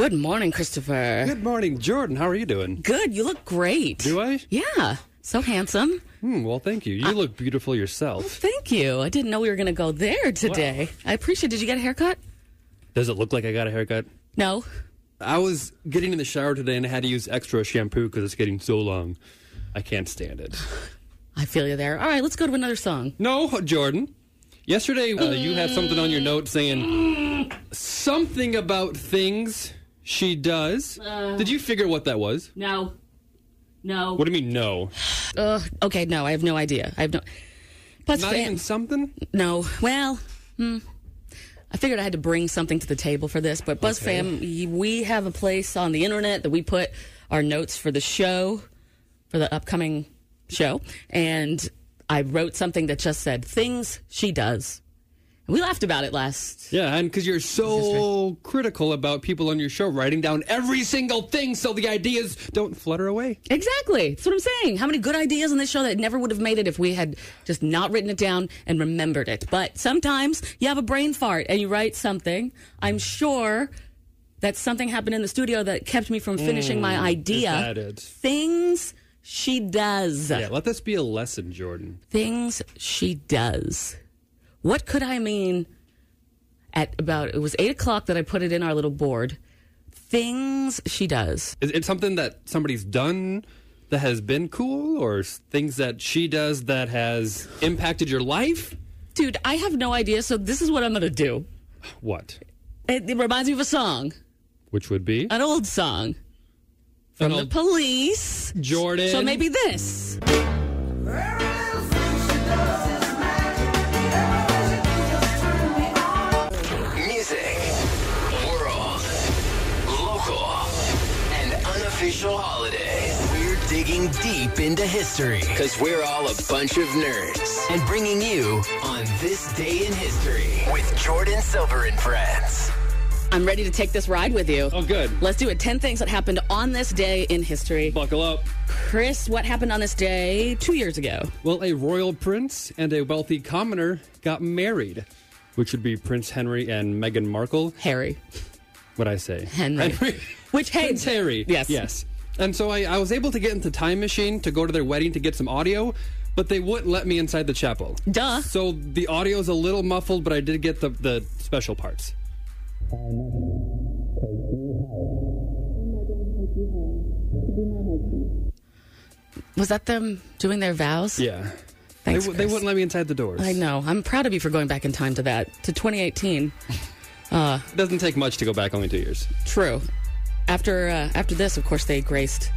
Good morning, Christopher. Good morning, Jordan. How are you doing? Good. You look great. Do I? Yeah. So handsome. Hmm, well, thank you. You look beautiful yourself. Thank you. I didn't know we were going to go there today. I appreciate. Did you get a haircut? Does it look like I got a haircut? No. I was getting in the shower today and I had to use extra shampoo because it's getting so long. I can't stand it. I feel you there. All right, let's go to another song. No, Jordan. Yesterday, uh, you had something on your note saying something about things she does. Did you figure what that was? No. No. What do you mean, no? Uh, okay, no. I have no idea. I have no. Plus, Not fam- even something? no. Well, hmm. I figured I had to bring something to the table for this, but BuzzFam, we have a place on the internet that we put our notes for the show, for the upcoming show, and I wrote something that just said things she does. We laughed about it last. Yeah, and because you're so critical about people on your show writing down every single thing so the ideas don't flutter away. Exactly. That's what I'm saying. How many good ideas on this show that never would have made it if we had just not written it down and remembered it. But sometimes you have a brain fart and you write something. I'm sure that something happened in the studio that kept me from finishing my mm, idea. Things she does. Yeah, let this be a lesson, Jordan. Things she does. What could I mean at about, it was eight o'clock that I put it in our little board. Things she does. Is it something that somebody's done that has been cool, or things that she does that has impacted your life? Dude, I have no idea, so this is what I'm going to do. What? It, it reminds me of a song, Which would be an old song from An the police. Jordan. So maybe this. And holiday. We're digging deep into history because we're all a bunch of nerds and bringing you on this day in history with Jordan Silver and friends. I'm ready to take this ride with you. Oh, good. Let's do it. 10 things that happened on this day in history. Buckle up. Chris, what happened on this day two years ago? Well, a royal prince and a wealthy commoner got married, which would be Prince Henry and Meghan Markle. Harry. What I say? Henry. Henry. Which, hey. Prince Harry. Yes. Yes. And so I, I was able to get into time machine to go to their wedding to get some audio, but they wouldn't let me inside the chapel. Duh. So the audio is a little muffled, but I did get the, the special parts. Was that them doing their vows? Yeah. Thanks, they, they wouldn't let me inside the doors. I know. I'm proud of you for going back in time to that, to 2018. It doesn't take much to go back only two years. True. After uh, after this, of course, they graced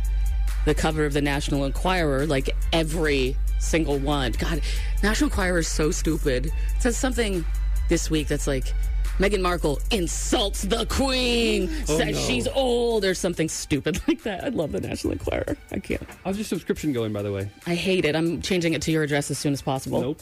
the cover of the National Enquirer, like every single one. God, National Enquirer is so stupid. It says something this week that's like Meghan Markle insults the Queen, Oh, says no. she's old, or something stupid like that. I love the National Enquirer. I can't. How's your subscription going, by the way? I hate it. I'm changing it to your address as soon as possible. Nope.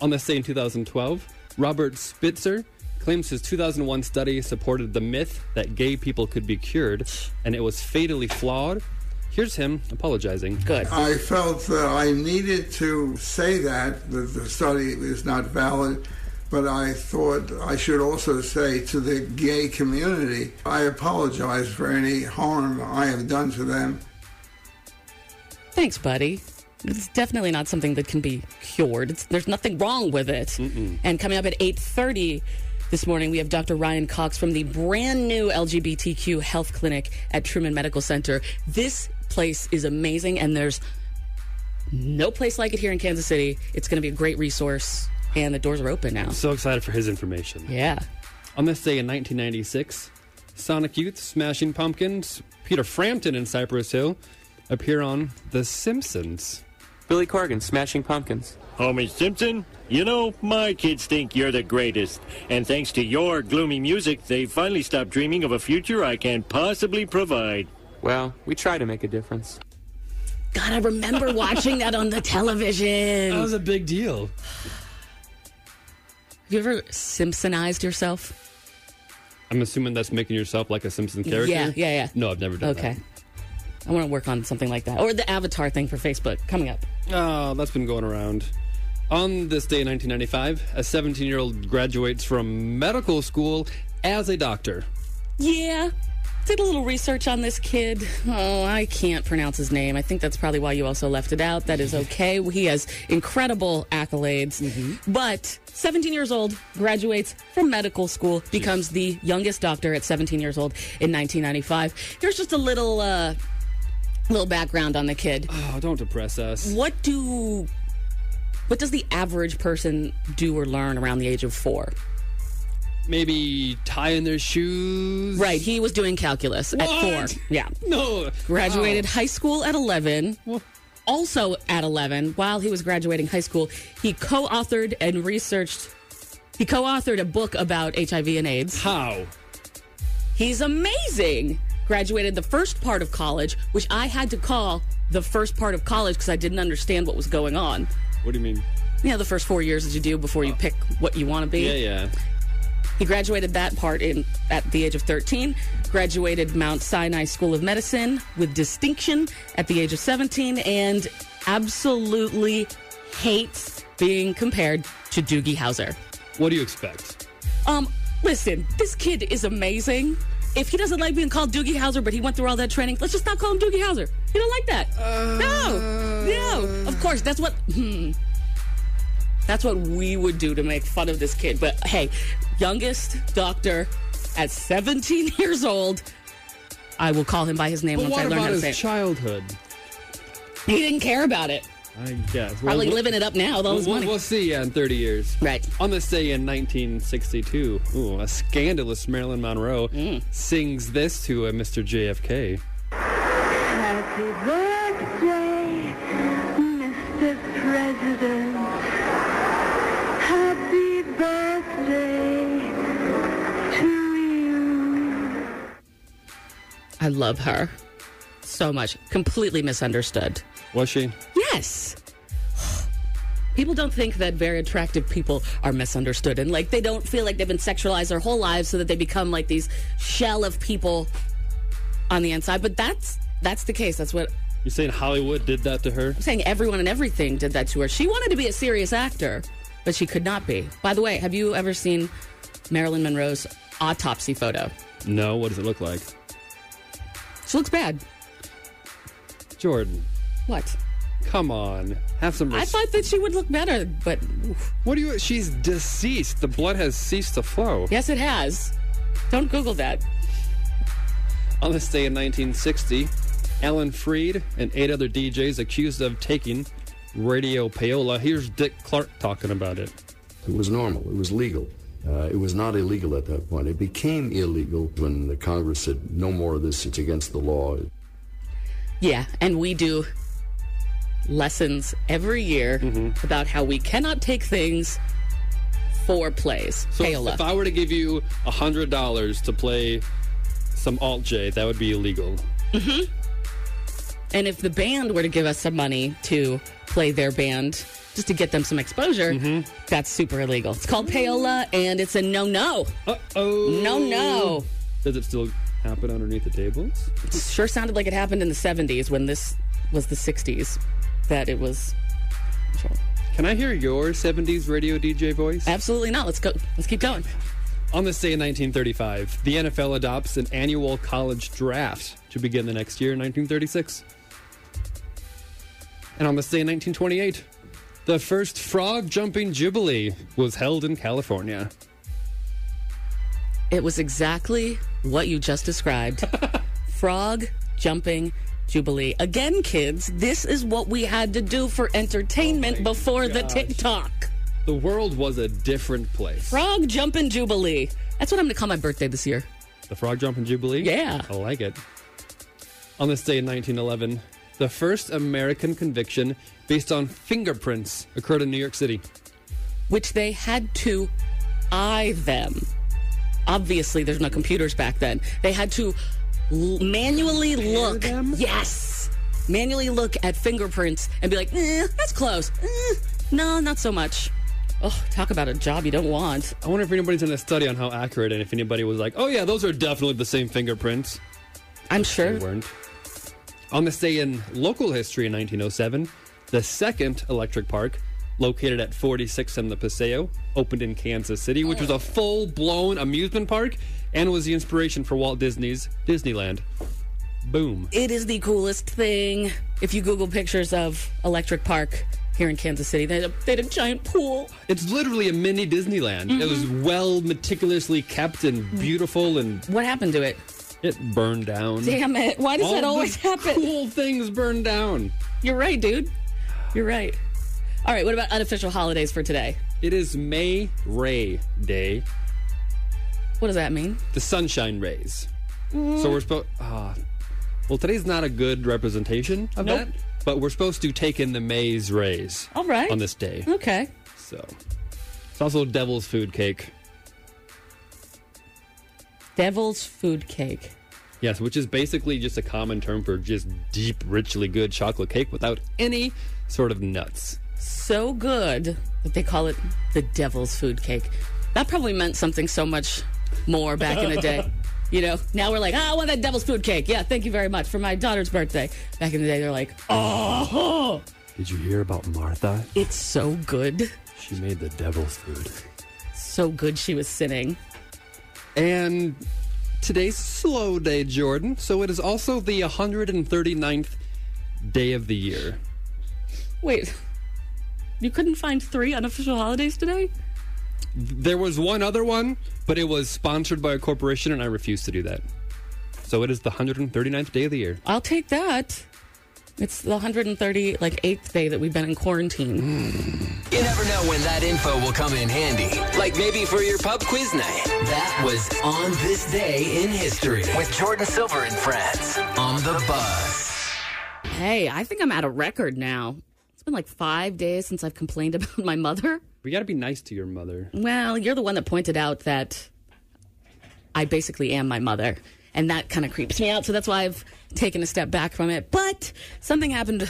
On this day in 2012, Robert Spitzer claims his 2001 study supported the myth that gay people could be cured, and it was fatally flawed. Here's him apologizing. Good. I felt that I needed to say that, that the study is not valid, but I thought I should also say to the gay community, I apologize for any harm I have done to them. Thanks, buddy. It's definitely not something that can be cured. It's, there's nothing wrong with it. And coming up at 8:30, This morning, we have Dr. Ryan Cox from the brand new LGBTQ health clinic at Truman Medical Center. This place is amazing, and there's no place like it here in Kansas City. It's going to be a great resource, and the doors are open now. So excited for his information. Yeah. On this day in 1996, Sonic Youth, Smashing Pumpkins, Peter Frampton, and Cypress Hill appear on The Simpsons. Billy Corgan, Smashing Pumpkins. Homer Simpson, you know, my kids think you're the greatest. And thanks to your gloomy music, they finally stopped dreaming of a future I can't possibly provide. Well, we try to make a difference. God, I remember watching that on the television. That was a big deal. Have you ever Simpsonized yourself? I'm assuming that's making yourself like a Simpson character. Yeah, yeah, yeah. No, I've never done that. Okay. I want to work on something like that. Or the avatar thing for Facebook coming up. Oh, that's been going around. On this day in 1995, a 17 year old graduates from medical school as a doctor. Yeah. Did a little research on this kid. Oh, I can't pronounce his name. I think that's probably why you also left it out. That is mm-hmm. okay. He has incredible accolades. Mm-hmm. But 17 years old, graduates from medical school, becomes the youngest doctor at 17 years old in 1995. Here's just a little uh little background on the kid. Oh, don't depress us. What do what does the average person do or learn around the age of 4? Maybe tie in their shoes. Right, he was doing calculus at 4. Yeah. No. graduated high school at 11. Also at 11, while he was graduating high school, he co authored and researched, he co authored a book about HIV and AIDS. How? He's amazing. Graduated the first part of college, which I had to call the first part of college because I didn't understand what was going on. What do you mean? Know, the first four years that you do before you pick what you want to be. Yeah, yeah. He graduated that part in at the age of 13, graduated Mount Sinai School of Medicine with distinction at the age of 17, and absolutely hates being compared to Doogie Howser. What do you expect? Um, listen, this kid is amazing. If he doesn't like being called Doogie Howser, but he went through all that training, let's just not call him Doogie Howser. He don't like that. no, no. Of course, that's what. Hmm. That's what we would do to make fun of this kid. But hey, youngest doctor at 17 years old. I will call him by his name once I learn how to his say it. childhood? he didn't care about it. I guess. Probably Well, living it up now with all We'll, his we'll, money. we'll see yeah, in 30 years. Right. On this day in 1962, ooh, a scandalous Marilyn Monroe Mm. sings this to a Mr. JFK. Happy birthday, Mr. President. Happy birthday to you. I love her so much. Completely misunderstood. Was she? Yes. People don't think that very attractive people are misunderstood and like they don't feel like they've been sexualized their whole lives so that they become like these shell of people on the inside. But that's that's the case. That's what You're saying Hollywood did that to her? I'm saying. Everyone and everything did that to her. She wanted to be a serious actor, but she could not be. By the way, have you ever seen Marilyn Monroe's autopsy photo? No. What does it look like? She looks bad. Jordan, What? Come on. Have some I thought that she would look better, but oof. What do you. She's deceased. The blood has ceased to flow. yes, it has. Don't Google that. On this day in 1960, Alan Freed and eight other DJs accused of taking Radio Payola. Here's Dick Clark talking about it. It was normal. It was legal. Uh, it was not illegal at that point. It became illegal when the Congress said, no more of this. It's against the law. Yeah, and we do lessons every year Mm-hmm. about how we cannot take things for plays. So Payola. if I were to give you a $100 to play some Alt J, that would be illegal. and if the band were to give us some money to play their band, just to get them some exposure, Mm-hmm. that's super illegal. It's called payola, and it's a no-no. Uh oh. No, no. Does it still happen underneath the tables? It sure sounded like it happened in the 70s when this was the 60s that it was. Can I hear your 70s radio DJ voice? Absolutely not. Let's go. Let's keep going. On this day in 1935, the NFL adopts an annual college draft to begin the next year, 1936. And on this day in 1928, the first frog jumping jubilee was held in California. It was exactly what you just described. Frog jumping jubilee. Again, kids, this is what we had to do for entertainment oh before the. TikTok. The world was a different place. Frog jumping jubilee. That's what I'm going to call my birthday this year. The frog jumping jubilee? Yeah. I like it. On this day in 1911, the first American conviction based on fingerprints occurred in New York City. which they had to eye them. Obviously, there's no computers back then. They had to l- manually look. Yes. Manually look at fingerprints and be like, eh, that's close. Eh, no, not so much. Oh, talk about a job you don't want. I wonder if anybody's done a study on how accurate and if anybody was like, oh, yeah, those are definitely the same fingerprints. I'm They sure. weren't. On this day in local history in 1907, the second electric park, located at 46 and the Paseo, opened in Kansas City, which was a full blown amusement park and was the inspiration for Walt Disney's Disneyland. Boom. It is the coolest thing. If you Google pictures of Electric Park here in Kansas City, they had a, they had a giant pool. It's literally a mini Disneyland. It was mm-hmm. well meticulously kept and mm. beautiful, and What happened to it? it burned down. Damn it. Why does All that always happen? Cool things burn down. You're right, dude. You're right. All right, what about unofficial holidays for today? It is May Ray Day, What does that mean? the sunshine rays. So we're supposed. Uh, well, today's not a good representation of Nope. that, but we're supposed to take in the May's rays All right. on this day. Okay. So it's also devil's food cake. Devil's food cake. Yes, which is basically just a common term for just deep, richly good chocolate cake without any sort of nuts. So good that they call it the devil's food cake. That probably meant something so much more back in the day. You know, now we're like, oh, I want that devil's food cake. Yeah, thank you very much for my daughter's birthday. Back in the day, they're like, oh, Did you hear about Martha? it's so good. She made the devil's food. So good she was sinning. And today's slow day, Jordan. So it is also the 139th day of the year. Wait, you couldn't find three unofficial holidays today? There was one other one, but it was sponsored by a corporation, and I refused to do that. So it is the 139th day of the year. I'll take that. It's the 130 like eighth day that we've been in quarantine. You never know when that info will come in handy. Like maybe for your pub quiz night. That was On This Day in History with Jordan Silver and friends on the bus. Hey, I think I'm at a record now. It's been like five days since I've complained about my mother. We got to be nice to your mother. Well, you're the one that pointed out that I basically am my mother. And that kind of creeps me out. So that's why I've taken a step back from it. But something happened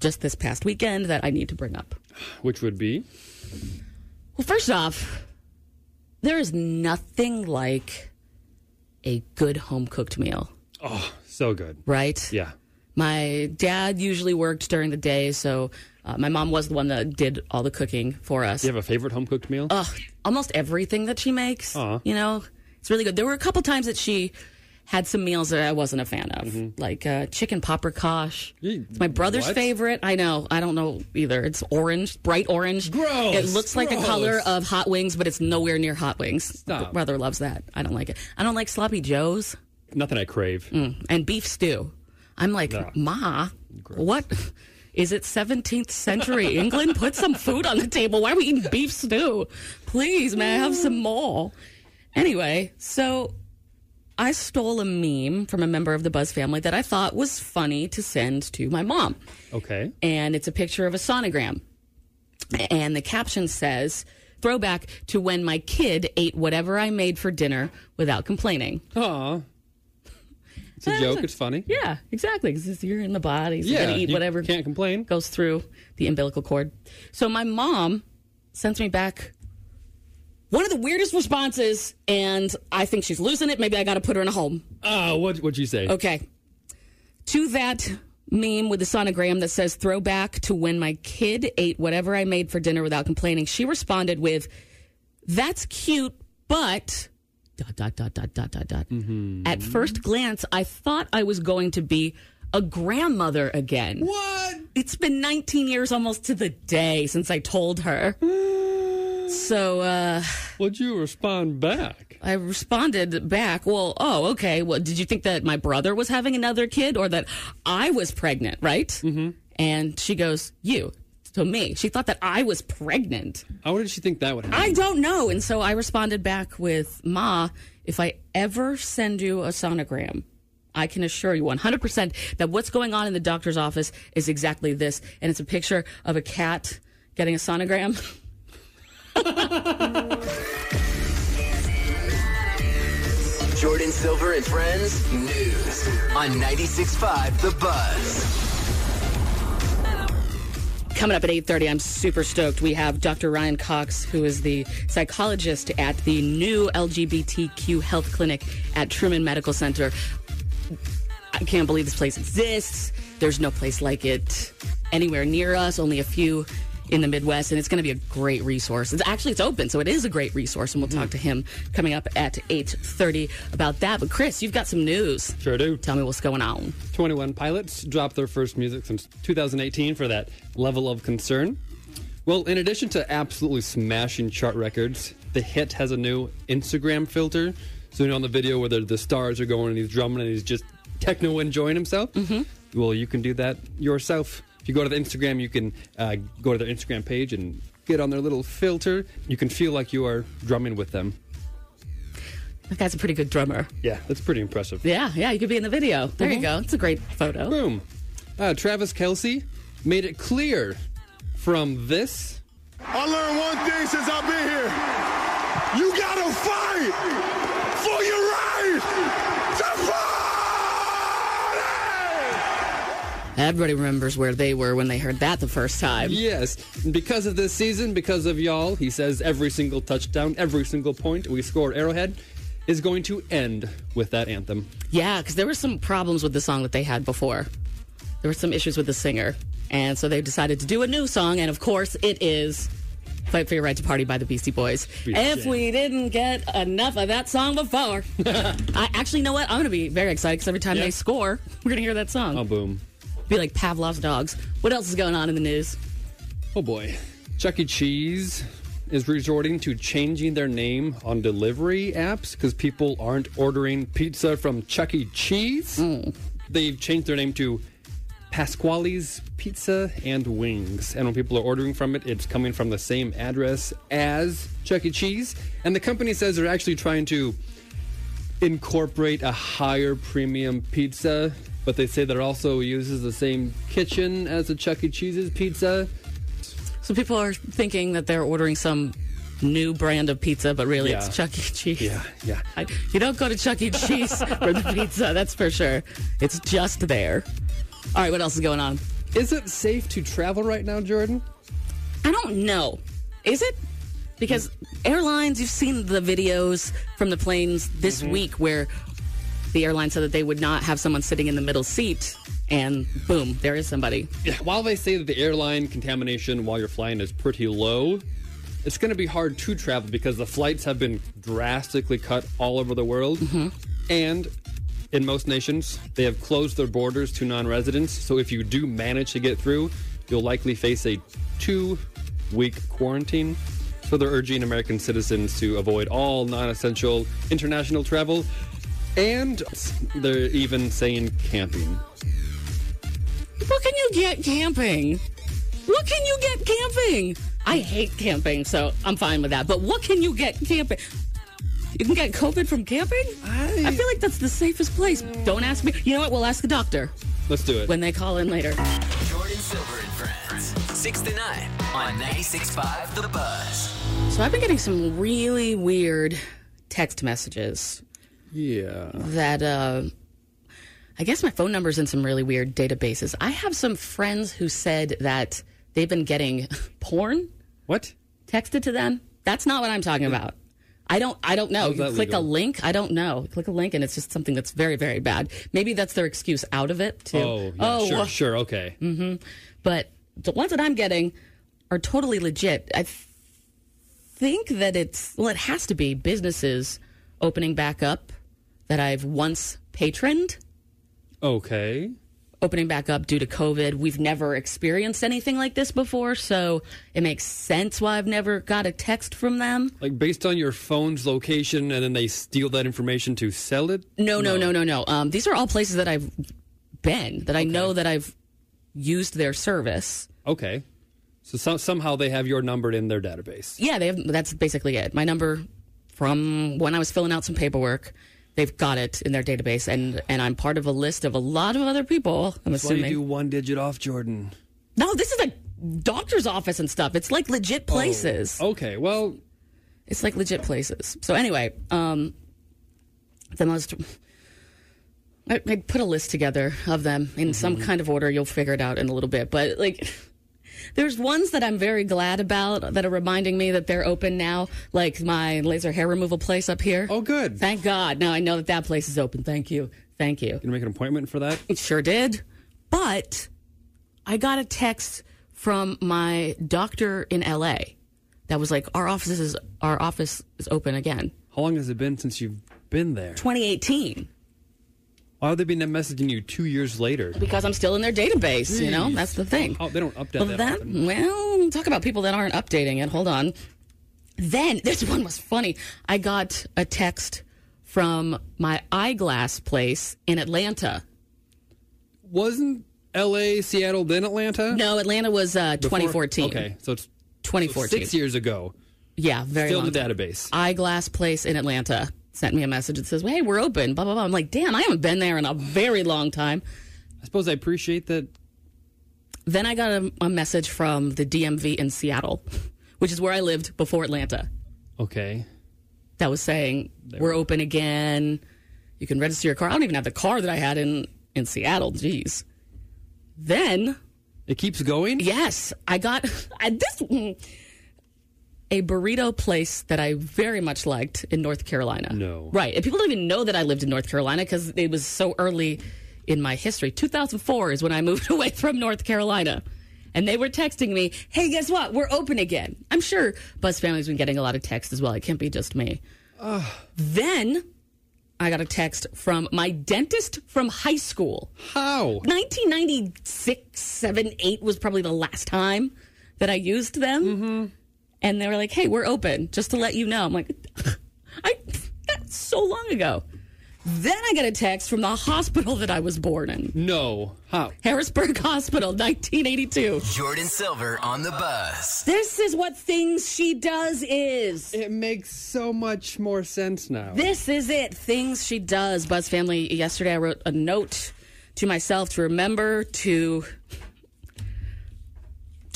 just this past weekend that I need to bring up. Which would be? Well, first off, there is nothing like a good home cooked meal, Oh, so good. right? Yeah. My dad usually worked during the day, so uh, my mom was the one that did all the cooking for us. Do you have a favorite home cooked meal? Ugh, almost everything that she makes. You know, it's really good. There were a couple times that she had some meals that I wasn't a fan of, like uh, chicken paprikash. It's my brother's what? favorite. I know. I don't know either. It's orange, bright orange. Gross, It looks like the color of hot wings, but it's nowhere near hot wings. Stop. My brother loves that. I don't like it. I don't like sloppy joes Nothing I crave. and beef stew. I'm like, No. Ma, what? Is it 17th century England? Put some food on the table. Why are we eating beef stew? Please, may I have some mm. more? Anyway, so I stole a meme from a member of the Buzz family that I thought was funny to send to my mom. Okay. And it's a picture of a sonogram. And the caption says, throwback to when my kid ate whatever I made for dinner without complaining. Aw. It's a joke. It's funny. Yeah, exactly. Because you're in the body, so you're Yeah, gonna eat you whatever Can't complain. goes through the umbilical cord. So my mom sends me back one of the weirdest responses, and I think she's losing it. Maybe I got to put her in a home. Oh, what what'd you say? Okay. To that meme with the sonogram that says throwback to when my kid ate whatever I made for dinner without complaining, she responded with, That's cute, but dot dot dot dot dot dot dot. At first glance, I thought I was going to be a grandmother again. What? It's been 19 years almost to the day since I told her. So uh, Would you respond back? I responded back, well, oh, okay. Well, did you think that my brother was having another kid or that I was pregnant, right? Mm-hmm. And she goes, you. So me. She thought that I was pregnant. How did she think that would happen? I don't know. And so I responded back with, Ma, if I ever send you a sonogram, I can assure you 100% that what's going on in the doctor's office is exactly this. And it's a picture of a cat getting a sonogram. Jordan Silver and Friends News on 96.5 The Buzz. Coming up at 8:30, I'm super stoked. We have Dr. Ryan Cox, who is the psychologist at the new LGBTQ health clinic at Truman Medical Center. I can't believe this place exists. There's no place like it anywhere near us, only a few in the Midwest, and it's going to be a great resource. It's actually it's open, so it is a great resource, and we'll talk to him coming up at 8:30 about that. But Chris, you've got some news. Sure do. Tell me what's going on. 21 Pilots dropped their first music since 2018 for that level of concern. Well, in addition to absolutely smashing chart records, the hit has a new Instagram filter. So, you know, on the video where the, the stars are going and he's drumming and he's just techno enjoying himself? Mm-hmm. Well, you can do that yourself. If you go to the Instagram, you can uh, go to their Instagram page and get on their little filter. You can feel like you are drumming with them. That guy's a pretty good drummer. Yeah, that's pretty impressive. Yeah, yeah, you could be in the video. There you go. It's a great photo. Boom. Uh, Travis Kelce made it clear from this. I learned one thing since I've been here. You gotta fight for your right to party! Everybody remembers where they were when they heard that the first time. Yes, because of this season, because of y'all, he says every single touchdown, every single point we score at Arrowhead is going to end with that anthem. Yeah, because there were some problems with the song that they had before. There were some issues with the singer. And so they decided to do a new song. And of course, it is Fight for Your Right to Party by the Beastie Boys. If we didn't get enough of that song before, I actually you know what? I'm going to be very excited because every time Yeah. they score, we're going to hear that song. Oh, boom. Be like Pavlov's dogs. What else is going on in the news? Oh, boy. Chuck E. Cheese is resorting to changing their name on delivery apps because people aren't ordering pizza from Chuck E. Cheese. Hmm. They've changed their name to Pasquale's Pizza and Wings. And when people are ordering from it, it's coming from the same address as Chuck E. Cheese. And the company says they're actually trying to incorporate a higher premium pizza, but they say that it also uses the same kitchen as a Chuck E. Cheese's pizza. So people are thinking that they're ordering some new brand of pizza, but really Yeah. it's Chuck E. Cheese. Yeah, yeah. I, you don't go to Chuck E. Cheese for the pizza, that's for sure. It's just there. All right, what else is going on? Is it safe to travel right now, Jordan? I don't know. Is it? Because airlines, you've seen the videos from the planes this Mm-hmm. week where the airline said that they would not have someone sitting in the middle seat, and boom, there is somebody. Yeah, while they say that the airline contamination while you're flying is pretty low, it's going to be hard to travel because the flights have been drastically cut all over the world. Mm-hmm. And in most nations, they have closed their borders to non residents. So if you do manage to get through, you'll likely face a two week quarantine. So they're urging American citizens to avoid all non essential international travel. And they're even saying camping. What can you get camping? What can you get camping? I hate camping, so I'm fine with that. But what can you get camping? You can get COVID from camping? I, feel like that's the safest place. Don't ask me. You know what? We'll ask the doctor Let's do it. when they call in later. Jordan Silver and Friends. 6 to 9 on 96.5 The Buzz. So I've been getting some really weird text messages yeah. that uh, I guess my phone number's in some really weird databases. I have some friends who said that they've been getting porn What? texted to them. That's not what I'm talking about. I don't. I don't know. You click legal? a link. I don't know. Click a link, and it's just something that's very, very bad. Maybe that's their excuse out of it too. Oh, yeah, sure, well, sure, okay. But the ones that I'm getting are totally legit. I th- think that it's well, it has to be businesses opening back up that I've once patroned. Okay. opening back up due to COVID. We've never experienced anything like this before, so it makes sense why I've never got a text from them. Like based on your phone's location, and then they steal that information to sell it. No, no, no, no, no. Um, these are all places that I've been, that I know that I've used their service. Okay, so some, somehow they have your number in their database. Yeah, they have. That's basically it. My number from when I was filling out some paperwork. They've got it in their database, and and I'm part of a list of a lot of other people. I'm That's why you do one digit off, Jordan. No, this is a doctor's office and stuff. It's like legit places. Oh, okay, well, It's like legit places. So anyway, um, the most. I, I put a list together of them in some kind of order. You'll figure it out in a little bit. But like, there's ones that I'm very glad about that are reminding me that they're open now. Like my laser hair removal place up here. Oh, good. Thank God. Now I know that that place is open. Thank you. Thank you. you make an appointment for that. It sure did. But I got a text from my doctor in LA that was like, "Our office is our office is open again." How long has it been since you've been there? 2018. Why would they be messaging you two years later? Because I'm still in their database. You know, that's the thing. Oh, they don't update Well, that. that well, talk about people that aren't updating it. Hold on. Then this one was funny. I got a text from my eyeglass place in Atlanta. Wasn't L.A., Seattle, then Atlanta? No, Atlanta was uh, Before- 2014. Okay, so it's 2014. six years ago. Yeah, very Still long in the database. Eyeglass place in Atlanta sent me a message that says, "Hey, we're open." Blah blah blah. I'm like, "Damn, I haven't been there in a very long time." I suppose I appreciate that. Then I got a, a message from the DMV in Seattle, which is where I lived before Atlanta. Okay. That was saying we're open again. You can register your car. I don't even have the car that I had in in Seattle. Jeez. Then It keeps going? Yes, I got I, this a burrito place that I very much liked in North Carolina. No. Right. And people don't even know that I lived in North Carolina because it was so early in my history. 2004 is when I moved away from North Carolina. And they were texting me, hey, guess what? We're open again. I'm sure Buzz Family's been getting a lot of texts as well. It can't be just me. Then I got a text from my dentist from high school. How? 1996, 7, 8 was probably the last time that I used them. Mm-hmm. And they were like, hey, we're open, just to let you know. I'm like, I, that's so long ago. Then I get a text from the hospital that I was born in No. How? Harrisburg Hospital, 1982. Jordan Silver on the bus. This is what things she does is. It makes so much more sense now. This is it. Things she does. Buzz family. Yesterday, I wrote a note to myself to remember to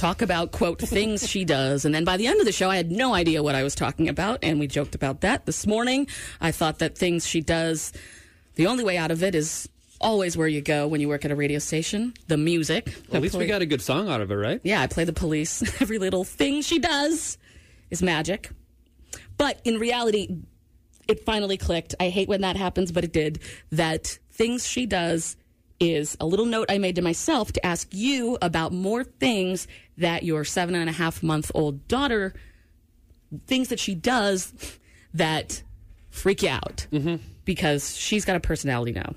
talk about quote things she does and then by the end of the show i had no idea what i was talking about and we joked about that this morning i thought that things she does the only way out of it is always where you go when you work at a radio station the music At least we got a good song out of it, right? yeah, I play the police. Every little thing she does is magic. But in reality, it finally clicked. I hate when that happens, but it did. That things she does is a little note I made to myself to ask you about more things that your seven and a half month old daughter, things that she does that freak you out. Mm-hmm. Because she's got a personality now.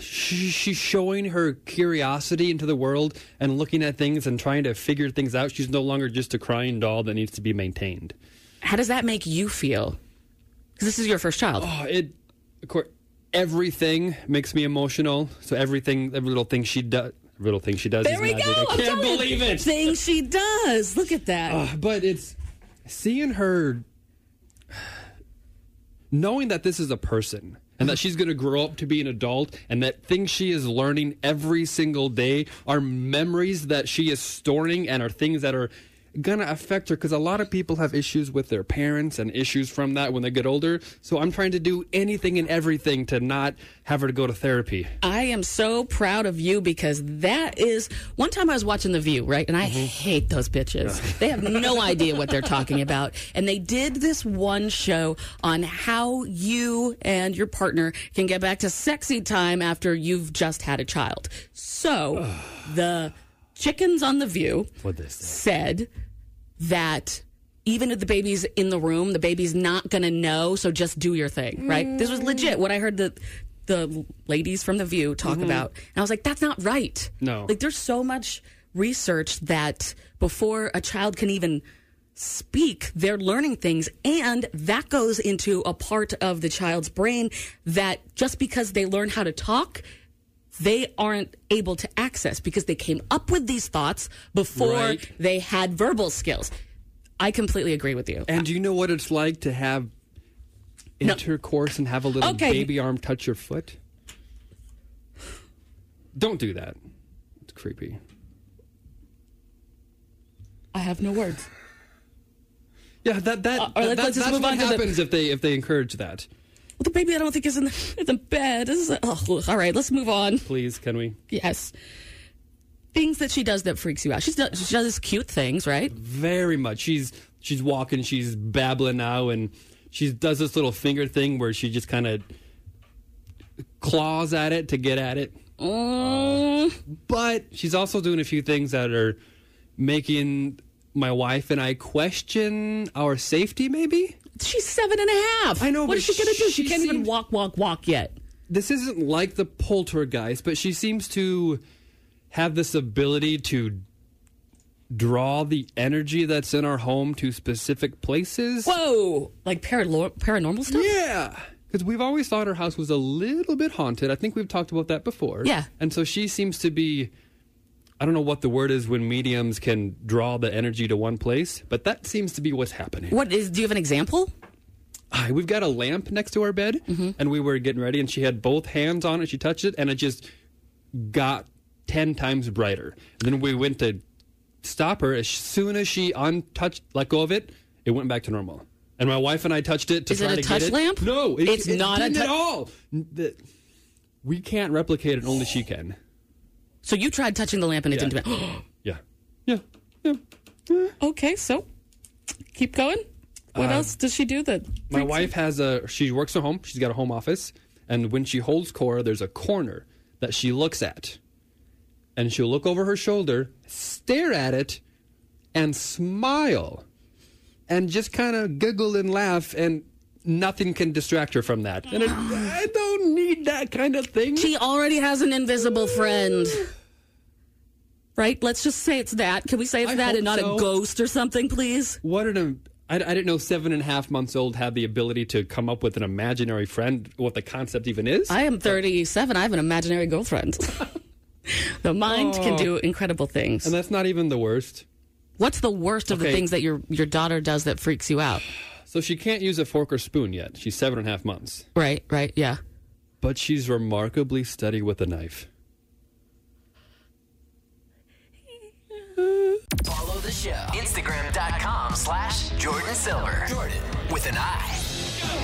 She, she's showing her curiosity into the world and looking at things and trying to figure things out. She's no longer just a crying doll that needs to be maintained. How does that make you feel? Because this is your first child. Oh, it, of course, everything makes me emotional. So everything, every little thing she does, little thing she does. There is we magic. go. I can't believe it. Things she does. Look at that. Uh, but it's seeing her knowing that this is a person and that she's going to grow up to be an adult and that things she is learning every single day are memories that she is storing and are things that are to affect her because a lot of people have issues with their parents and issues from that when they get older so i'm trying to do anything and everything to not have her to go to therapy I am so proud of you because that is one time I was watching The View, right? And I mm-hmm. hate those bitches. they have no idea what they're talking about. And they did this one show on how you and your partner can get back to sexy time after you've just had a child. So the chickens on The View what said that even if the baby's in the room, the baby's not going to know. So just do your thing, right? This was legit. What I heard the the ladies from The View talk Mhm. about. And I was like, that's not right. No. Like, there's so much research that before a child can even speak, they're learning things. And that goes into a part of the child's brain that just because they learn how to talk, they aren't able to access because they came up with these thoughts before Right. they had verbal skills. I completely agree with you. And do you know what it's like to have intercourse and have a little Okay. baby arm touch your foot? Don't do that. It's creepy. I have no words. Yeah, that that, Uh, that- just that's what to the- happens if they if they encourage that. Well, the baby, I don't think is in the, in the bed. This is, oh, all right, let's move on. Please, can we? Yes. Things that she does that freaks you out. She's she does cute things, right? Very much. She's she's walking, she's babbling now, and she does this little finger thing where she just kind of claws at it to get at it. Mm. But she's also doing a few things that are making my wife and I question our safety. Maybe she's seven and a half. I know. What but is she gonna do? She can't even walk, walk, walk yet. This isn't like the poltergeist, but she seems to have this ability to draw the energy that's in our home to specific places. Whoa! Like paralo- paranormal stuff? Yeah. Because we've always thought our house was a little bit haunted. I think we've talked about that before. Yeah. And so she seems to be, I don't know what the word is when mediums can draw the energy to one place, but that seems to be what's happening. What is? Do you have an example? Hi, We've got a lamp next to our bed, Mm-hmm. and we were getting ready, and she had both hands on it. She touched it, and it just got 10 times brighter. And then we went to stop her. As soon as she untouched, let go of it, it went back to normal. And my wife and I touched it to Is it try a to touch get it. lamp? No, it- It's it not a didn't tou- at all. We can't replicate it. Only she can. So you tried touching the lamp and it Yeah. didn't do it. Yeah. Yeah. Yeah. Okay, so keep going. What Uh, else does she do that? My wife has a. She works at home. She's got a home office, and when she holds Cora, there's a corner that she looks at, and she'll look over her shoulder, stare at it, and smile, and just kind of giggle and laugh, and nothing can distract her from that. And it, I don't need that kind of thing. She already has an invisible friend. Right? Let's just say it's that. Can we say it's I that and not so. a ghost or something, please? What an I, I didn't know seven and a half months old had the ability to come up with an imaginary friend. What the concept even is? I am 37. I have an imaginary girlfriend. the mind can Oh. do incredible things. and that's not even the worst. What's the worst of the things that your your daughter does that freaks you out? So she can't use a fork or spoon yet. She's seven and a half months. Right, right, yeah. But she's remarkably steady with a knife. Follow the show. Instagram.com slash Jordan Silver. Jordan with an I.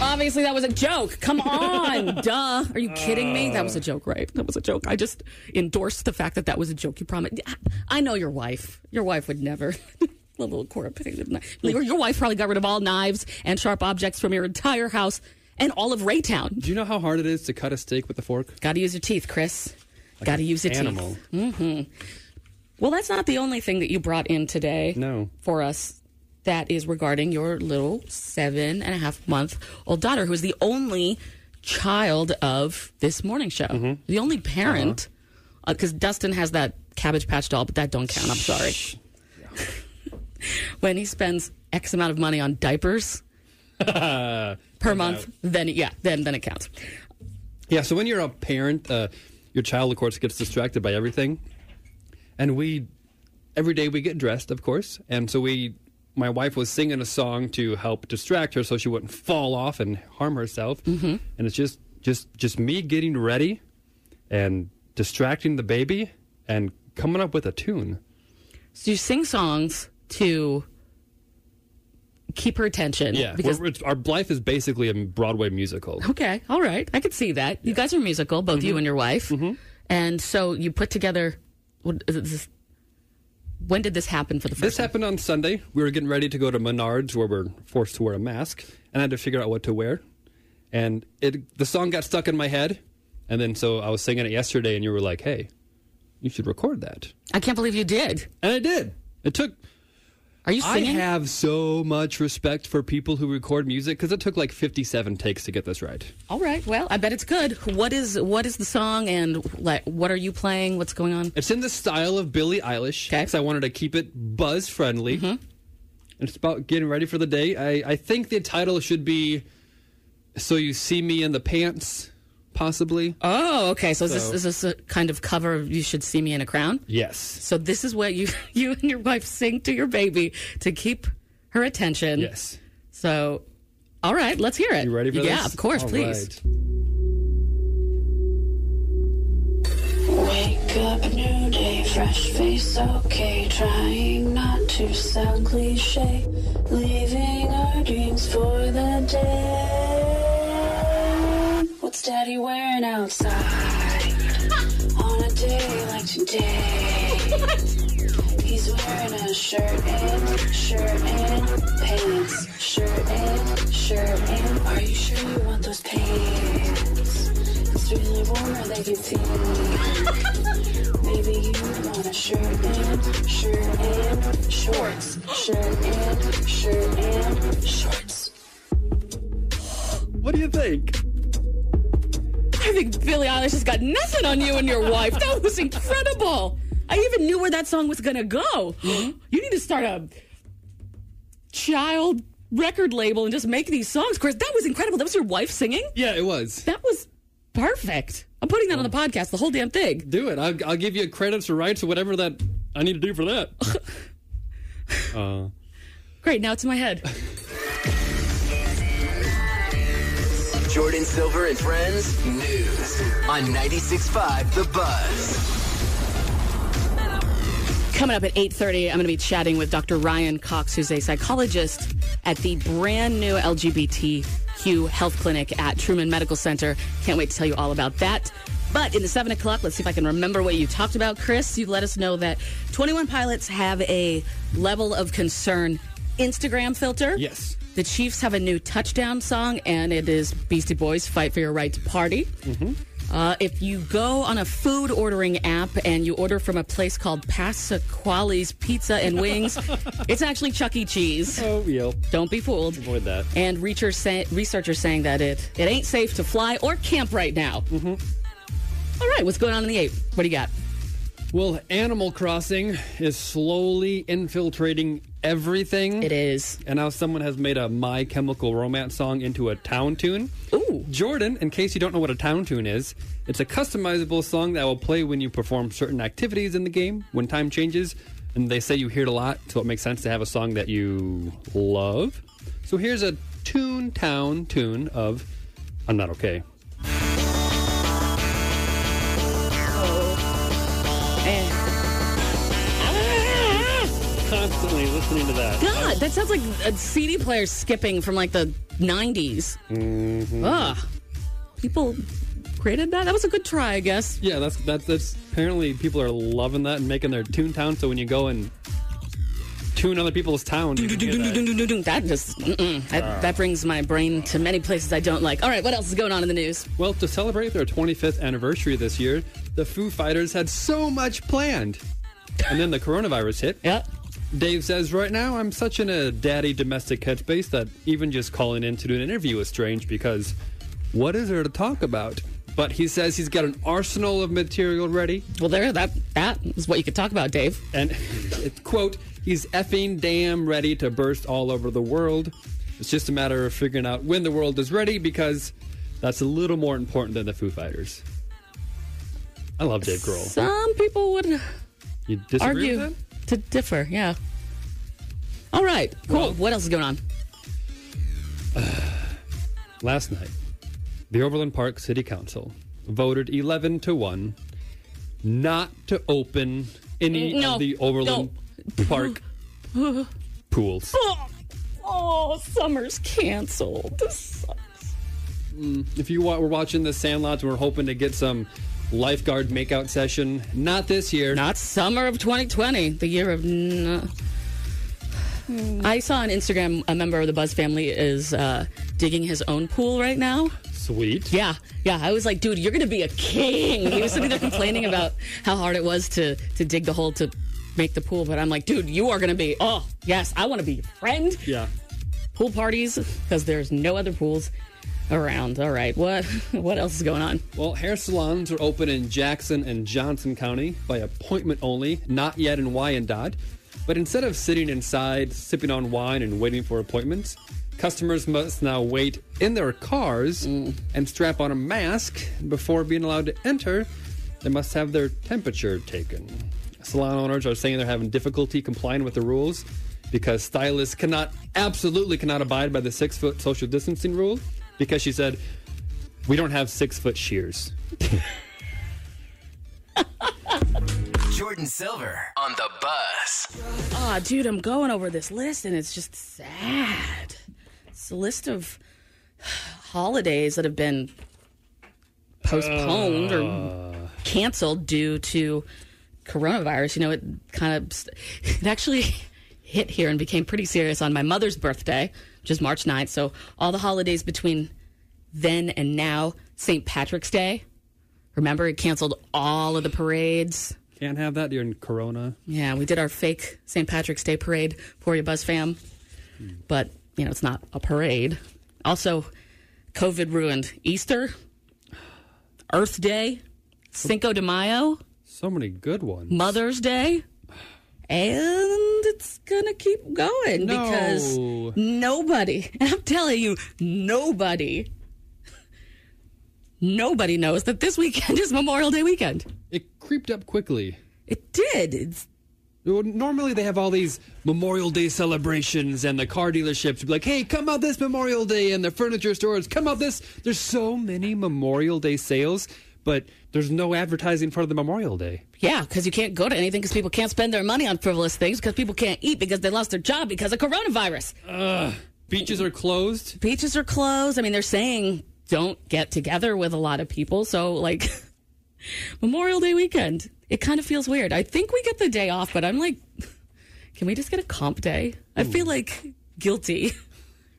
Obviously, that was a joke. Come on, duh. Are you kidding me? That was a joke, right? That was a joke. I just endorsed the fact that that was a joke. You promised. I know your wife. Your wife would never. A little corrupt. Your your wife probably got rid of all knives and sharp objects from your entire house and all of Raytown. Do you know how hard it is to cut a steak with a fork? Got to use your teeth, Chris. Got to use your animal. teeth. hmm Well, that's not the only thing that you brought in today No. for us. That is regarding your little seven and a half month old daughter, who is the only child of this morning show, Mm-hmm. the only parent. Uh-huh. Because Dustin has that Cabbage Patch doll, but that don't count. I'm sorry. when he spends X amount of money on diapers per month, then yeah, then then it counts. Yeah, so when you're a parent, uh, your child, of course, gets distracted by everything. And we, every day we get dressed, of course. And so we, my wife was singing a song to help distract her so she wouldn't fall off and harm herself. Mm-hmm. And it's just, just, just me getting ready and distracting the baby and coming up with a tune. So you sing songs to keep her attention. Yeah, because we're- it's- our life is basically a Broadway musical. Okay, all right. I could see that. You guys are musical, both Mm-hmm. you and your wife. And so you put together. What, is this, when did this happen for the first This time? happened on Sunday. We were getting ready to go to Menards, where we're forced to wear a mask, and I had to figure out what to wear. And it, the song got stuck in my head, and then so I was singing it yesterday, and you were like, "Hey, you should record that," I can't believe you did. and I did. It took Are you singing? I have so much respect for people who record music because it took like 57 takes to get this right. All right. Well, I bet it's good. What is what is the song and like what are you playing? What's going on? It's in the style of Billie Eilish. Okay. I wanted to keep it buzz friendly. Mm-hmm. It's about getting ready for the day. I, I think the title should be So You See Me in the Pants, possibly. Oh, okay. So, is, this, is this a kind of cover of "You Should See Me in a Crown"? Yes. So this is what you you and your wife sing to your baby to keep her attention. Yes. So, all right, let's hear it. You ready for this? Yeah, of course, All please. right. Wake up, new day, fresh face, okay. Trying not to sound cliche. Leaving our dreams for the day. What's daddy wearing outside? On a day like today. He's wearing a shirt and shirt and pants. Shirt and shirt and. Are you sure you want those pants? It's really. Maybe you want a shirt and shirt and shorts. Shirt and shirt and shorts. What do you think? I think Billie Eilish has got nothing on you and your wife. That was incredible. I even knew where that song was going to go. Mm-hmm. You need to start a child record label and just make these songs. Chris, that was incredible. That was your wife singing? Yeah, it was. That was perfect. I'm putting that on the podcast, the whole damn thing. Do it. I'll, I'll give you credits or rights or whatever that I need to do for that. uh, Great, now it's in my head. Jordin Silver and Friends News on 96.5 The Buzz. Coming up at 8:30, I'm going to be chatting with Dr. Ryan Cox, who's a psychologist at the brand new LGBTQ health clinic at Truman Medical Center. Can't wait to tell you all about that. But in the 7 o'clock, let's see if I can remember what you talked about, Chris. You let us know that 21 Pilots have a level of concern Instagram filter. yes. The Chiefs have a new touchdown song, and it is Beastie Boys Fight for Your Right to Party. Uh, if you go on a food ordering app and you order from a place called Pasquale's Pizza and Wings, it's actually Chuck E. Cheese. Oh, yeah. Don't be fooled. Avoid that. And researchers, say, researchers saying that it, it ain't safe to fly or camp right now. Mm-hmm. right, what's going on in the 8? What do you got? Well, Animal Crossing is slowly infiltrating everything. It is. And now someone has made a My Chemical Romance song into a town tune. Ooh. Jordin, in case you don't know what a town tune is, it's a customizable song that will play when you perform certain activities in the game when time changes. And they say you hear it a lot, so it makes sense to have a song that you love. So here's a Tune Town tune of I'm Not Okay. Constantly listening to that. God, that sounds like a CD player skipping from like the 90s. Mhm. Ugh. People created that? That was a good try, I guess. Yeah, that's that's that's apparently people are loving that and making their tune town. So when you go and tune other people's towns, you can hear that. That just, that, that brings my brain to many places I don't like. All right, what else is going on in the news? Well, to celebrate their 25th anniversary this year, the Foo Fighters had so much planned, and then the coronavirus hit. Yeah. Dave says, right now I'm such in a daddy domestic headspace that even just calling in to do an interview is strange because what is there to talk about? But he says he's got an arsenal of material ready. Well, there, that that is what you could talk about, Dave. And it, quote, he's effing damn ready to burst all over the world. It's just a matter of figuring out when the world is ready because that's a little more important than the Foo Fighters. I love Dave Grohl. Some people would You disagree argue? To differ. Yeah. All right, cool. what else is going on? Last night, the Overland Park City Council voted 11 to 1 not to open any No, of the Overland Park pools. Oh, oh, summer's canceled. This sucks. Mm, if you wa- were watching the Sandlots and we're hoping to get some lifeguard makeout session, not this year. Not summer of 2020, the year of. N- I saw on Instagram a member of the Buzz family is uh, digging his own pool right now. Sweet. Yeah, yeah. I was like, dude, you're gonna be a king. He was sitting there complaining about how hard it was to to dig the hole to make the pool, but I'm like, dude, you are going to be, oh, yes, I want to be your friend. Yeah. Pool parties, because there's no other pools around. All right, what what else is going on? Well, hair salons are open in Jackson and Johnson County by appointment only, not yet in Wyandotte. But instead of sitting inside, sipping on wine and waiting for appointments, customers must now wait in their cars mm. and strap on a mask before being allowed to enter. They must have their temperature taken. Salon owners are saying they're having difficulty complying with the rules because stylists cannot, absolutely cannot abide by the six foot social distancing rule because she said, we don't have six foot shears. Jordin Silver on the Buzz. Ah, dude, I'm going over this list and it's just sad. It's a list of holidays that have been postponed or canceled due to coronavirus. You know, it kind of it actually hit here and became pretty serious on my mother's birthday, which is March 9th. So all the holidays between then and now, St. Patrick's Day. Remember, it canceled all of the parades. Can't have that during Corona. Yeah, we did our fake St. Patrick's Day parade for you, Buzz fam. But, you know, it's not a parade. Also, COVID ruined Easter, Earth Day, Cinco de Mayo, So many good ones. Mother's Day. And it's going to keep going No. because nobody, and I'm telling you, nobody, nobody knows that this weekend is Memorial Day weekend. It creeped up quickly. It did. It's Normally, they have all these Memorial Day celebrations, and the car dealerships be like, "Hey, come out this Memorial Day!" and the furniture stores, "Come out this." There's so many Memorial Day sales, but there's no advertising for the Memorial Day. Yeah, because you can't go to anything because people can't spend their money on frivolous things because people can't eat because they lost their job because of coronavirus. Ugh. Beaches are closed. Beaches are closed. I mean, they're saying don't get together with a lot of people. So, like, Memorial Day weekend, it kind of feels weird. I think we get the day off, but I'm like, can we just get a comp day? I feel like guilty.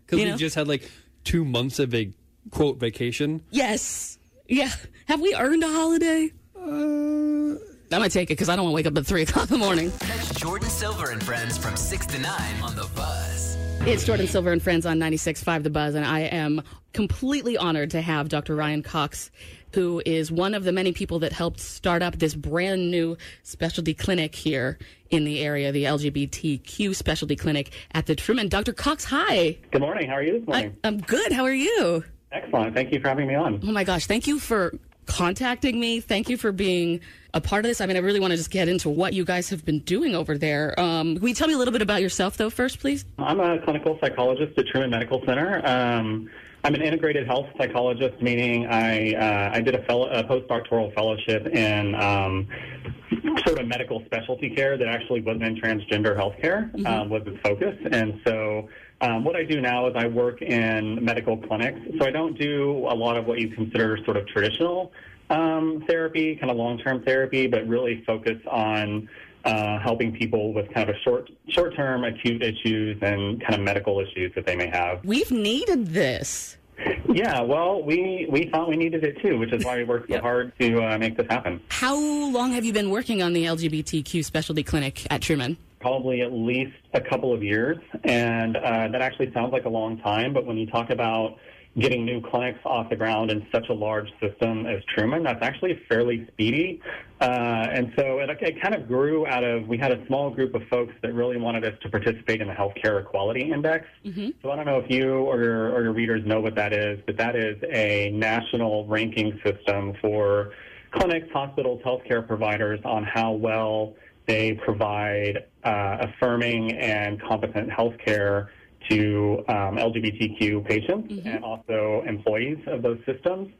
Because we know? just had like two months of a quote vacation. Yes. Yeah. Have we earned a holiday? Uh, I might take it because I don't want to wake up at 3 o'clock in the morning. Catch Jordin Silver and friends from 6 to 9 on the Buzz. It's Jordin Silver and Friends on 96.5 The Buzz, and I am completely honored to have Dr. Ryan Cox, who is one of the many people that helped start up this brand new specialty clinic here in the area, the LGBTQ specialty clinic at the Truman. Dr. Cox, hi. Good morning. How are you this morning? I, I'm good. How are you? Excellent. Thank you for having me on. Oh my gosh, thank you for contacting me. Thank you for being a part of this. I mean, I really want to just get into what you guys have been doing over there. Um, can you tell me a little bit about yourself, though, first, please? I'm a clinical psychologist at Truman Medical Center. Um, I'm an integrated health psychologist, meaning I uh, I did a, fellow, a postdoctoral fellowship in um, sort of medical specialty care that actually wasn't in transgender healthcare um, was its focus, and so. Um, what I do now is I work in medical clinics, so I don't do a lot of what you consider sort of traditional um, therapy, kind of long-term therapy, but really focus on uh, helping people with kind of a short short-term acute issues and kind of medical issues that they may have. We've needed this. Yeah, well, we we thought we needed it too, which is why we worked so hard to uh, make this happen. How long have you been working on the LGBTQ specialty clinic at Truman? Probably at least a couple of years, and uh, that actually sounds like a long time. But when you talk about getting new clinics off the ground in such a large system as Truman, that's actually fairly speedy. Uh, and so it, it kind of grew out of we had a small group of folks that really wanted us to participate in the Healthcare Equality Index. So I don't know if you or your, or your readers know what that is, but that is a national ranking system for clinics, hospitals, healthcare providers on how well they provide uh, affirming and competent healthcare to um, LGBTQ patients and also employees of those systems.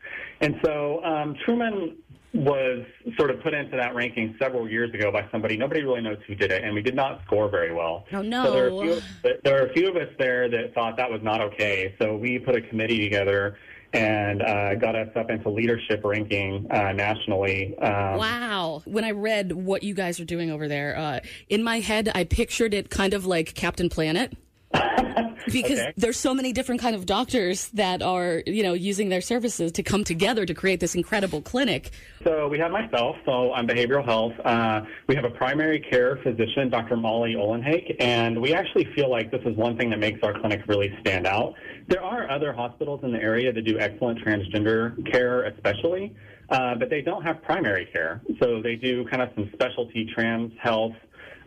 And so um, Truman was sort of put into that ranking several years ago by somebody. Nobody really knows who did it, and we did not score very well. Oh, So there are, a no. few, there are a few of us there that thought that was not okay. So we put a committee together and uh, got us up into leadership ranking uh, nationally. Um, Wow. When I read what you guys are doing over there, uh, in my head, I pictured it kind of like Captain Planet. because Okay. there's so many different kind of doctors that are you know using their services to come together to create this incredible clinic. So we have myself, so I'm behavioral health. Uh, we have a primary care physician, Dr. Molly Olenhake, and we actually feel like this is one thing that makes our clinic really stand out. There are other hospitals in the area that do excellent transgender care, especially, uh, but they don't have primary care. So they do kind of some specialty trans health.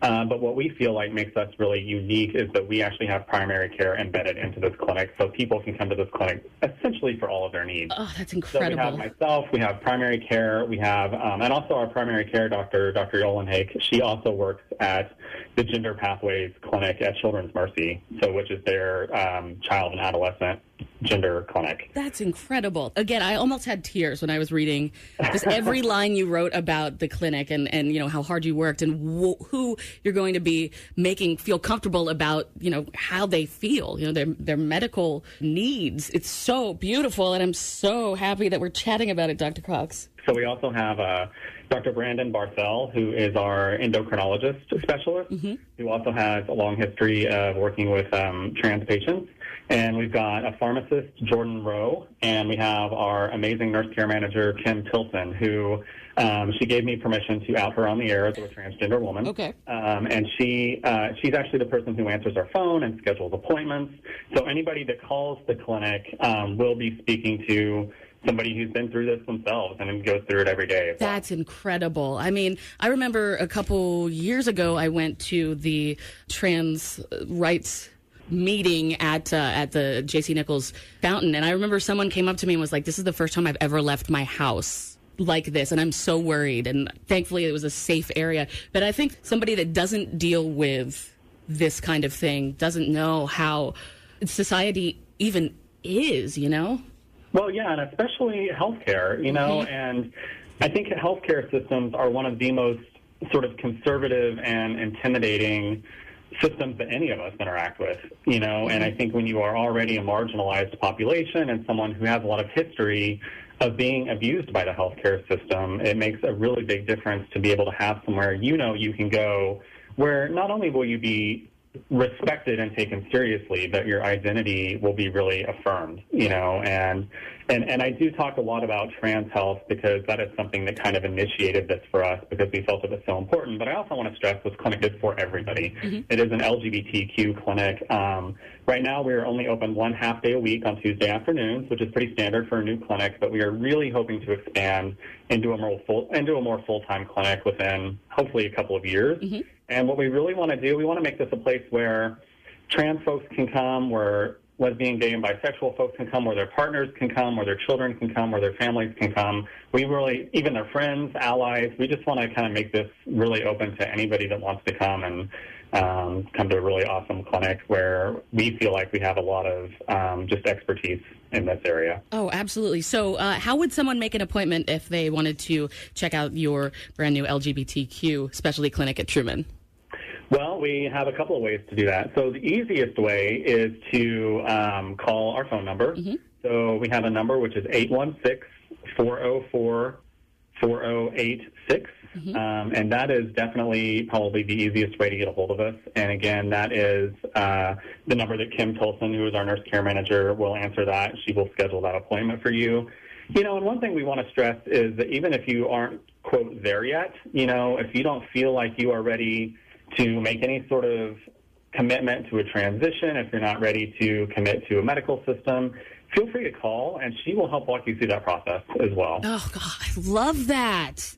Uh, but what we feel like makes us really unique is that we actually have primary care embedded into this clinic, so people can come to this clinic essentially for all of their needs. Oh, that's incredible! So we have myself, we have primary care, we have, um, and also our primary care doctor, Dr. Olenhake. She also works at the Gender Pathways Clinic at Children's Mercy, so which is their um, child and adolescent gender clinic. That's incredible. Again, I almost had tears when I was reading just every line you wrote about the clinic and, and you know how hard you worked and wh- who you're going to be making feel comfortable about you know how they feel, you know their their medical needs. It's so beautiful, and I'm so happy that we're chatting about it, Dr. Cox. So we also have uh, Dr. Brandon Barthel, who is our endocrinologist specialist, who also has a long history of working with um, trans patients. And we've got a pharmacist, Jordan Rowe, and we have our amazing nurse care manager, Kim Tilson, who um, she gave me permission to out her on the air as a transgender woman. Okay. Um, and she uh, she's actually the person who answers our phone and schedules appointments. So anybody that calls the clinic um, will be speaking to somebody who's been through this themselves and goes through it every day. That's incredible. I mean, I remember a couple years ago, I went to the trans rights meeting at uh, at the JC Nichols fountain, and I remember someone came up to me and was like, "This is the first time I've ever left my house." like this and I'm so worried and thankfully it was a safe area but I think somebody that doesn't deal with this kind of thing doesn't know how society even is you know Well, yeah, and especially healthcare, you know, and I think healthcare systems are one of the most sort of conservative and intimidating systems that any of us interact with, you know, and I mm-hmm. think when you are already a marginalized population and someone who has a lot of history of being abused by the healthcare system, it makes a really big difference to be able to have somewhere you know you can go where not only will you be respected and taken seriously, that your identity will be really affirmed, you know, and, and, and I do talk a lot about trans health because that is something that kind of initiated this for us because we felt it was so important. But I also want to stress this clinic is for everybody. It is an LGBTQ clinic. Um, right now we are only open one half day a week on Tuesday afternoons, which is pretty standard for a new clinic, but we are really hoping to expand into a more full, into a more full-time clinic within hopefully a couple of years. And what we really want to do, we want to make this a place where trans folks can come, where lesbian, gay, and bisexual folks can come, where their partners can come, where their children can come, where their families can come. We really, even their friends, allies, we just want to kind of make this really open to anybody that wants to come and um, come to a really awesome clinic where we feel like we have a lot of um, just expertise in this area. Oh, absolutely. So, uh, how would someone make an appointment if they wanted to check out your brand new LGBTQ specialty clinic at Truman? Well, we have a couple of ways to do that. So the easiest way is to um, call our phone number. So we have a number which is 816-404-4086. Um, and that is definitely probably the easiest way to get a hold of us. And again, that is uh, the number that Kim Tolson, who is our nurse care manager, will answer that. She will schedule that appointment for you. You know, and one thing we want to stress is that even if you aren't, quote, there yet, you know, if you don't feel like you are ready to make any sort of commitment to a transition, if you're not ready to commit to a medical system, feel free to call and she will help walk you through that process as well. Oh, God, I love that.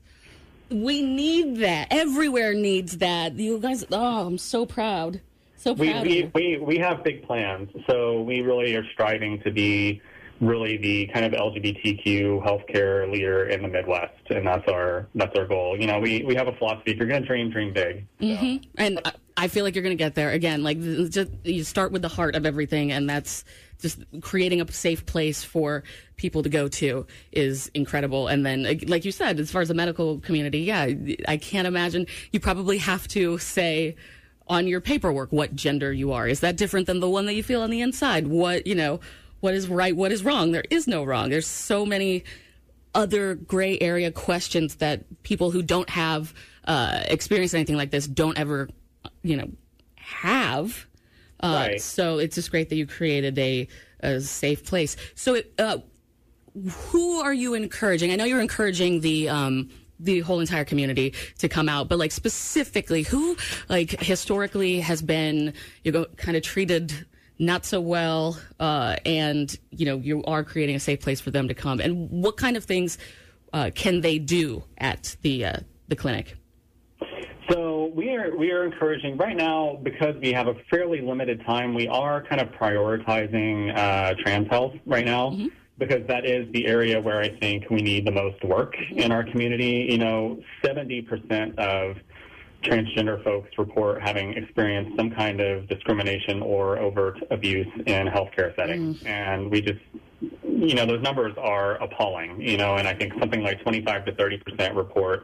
We need that. Everywhere needs that. You guys, oh, I'm so proud. So We, proud of we, we, we have big plans, so we really are striving to be really the kind of LGBTQ healthcare leader in the Midwest, and that's our that's our goal. You know, we, we have a philosophy: if you're going to dream, dream big. hmm And I- feel like you're going to get there again. Like just you start with the heart of everything, and that's just creating a safe place for people to go to is incredible. And then, like you said, as far as the medical community, yeah, I can't imagine you probably have to say on your paperwork what gender you are. Is that different than the one that you feel on the inside? What you know, what is right, what is wrong? There is no wrong. There's so many other gray area questions that people who don't have uh, experienced anything like this don't ever, you know, have. Uh, Right. So it's just great that you created a, a safe place. So, it, uh, who are you encouraging? I know you're encouraging the um, the whole entire community to come out, but like specifically, who like historically has been you know kind of treated not so well, uh, and you know you are creating a safe place for them to come, and what kind of things uh, can they do at the uh, the clinic? So we are we are encouraging right now because we have a fairly limited time. We are kind of prioritizing uh, trans health right now because that is the area where I think we need the most work in our community. You know, seventy percent of transgender folks report having experienced some kind of discrimination or overt abuse in healthcare settings, mm. and we just you know those numbers are appalling. You know, and I think something like twenty five to thirty percent report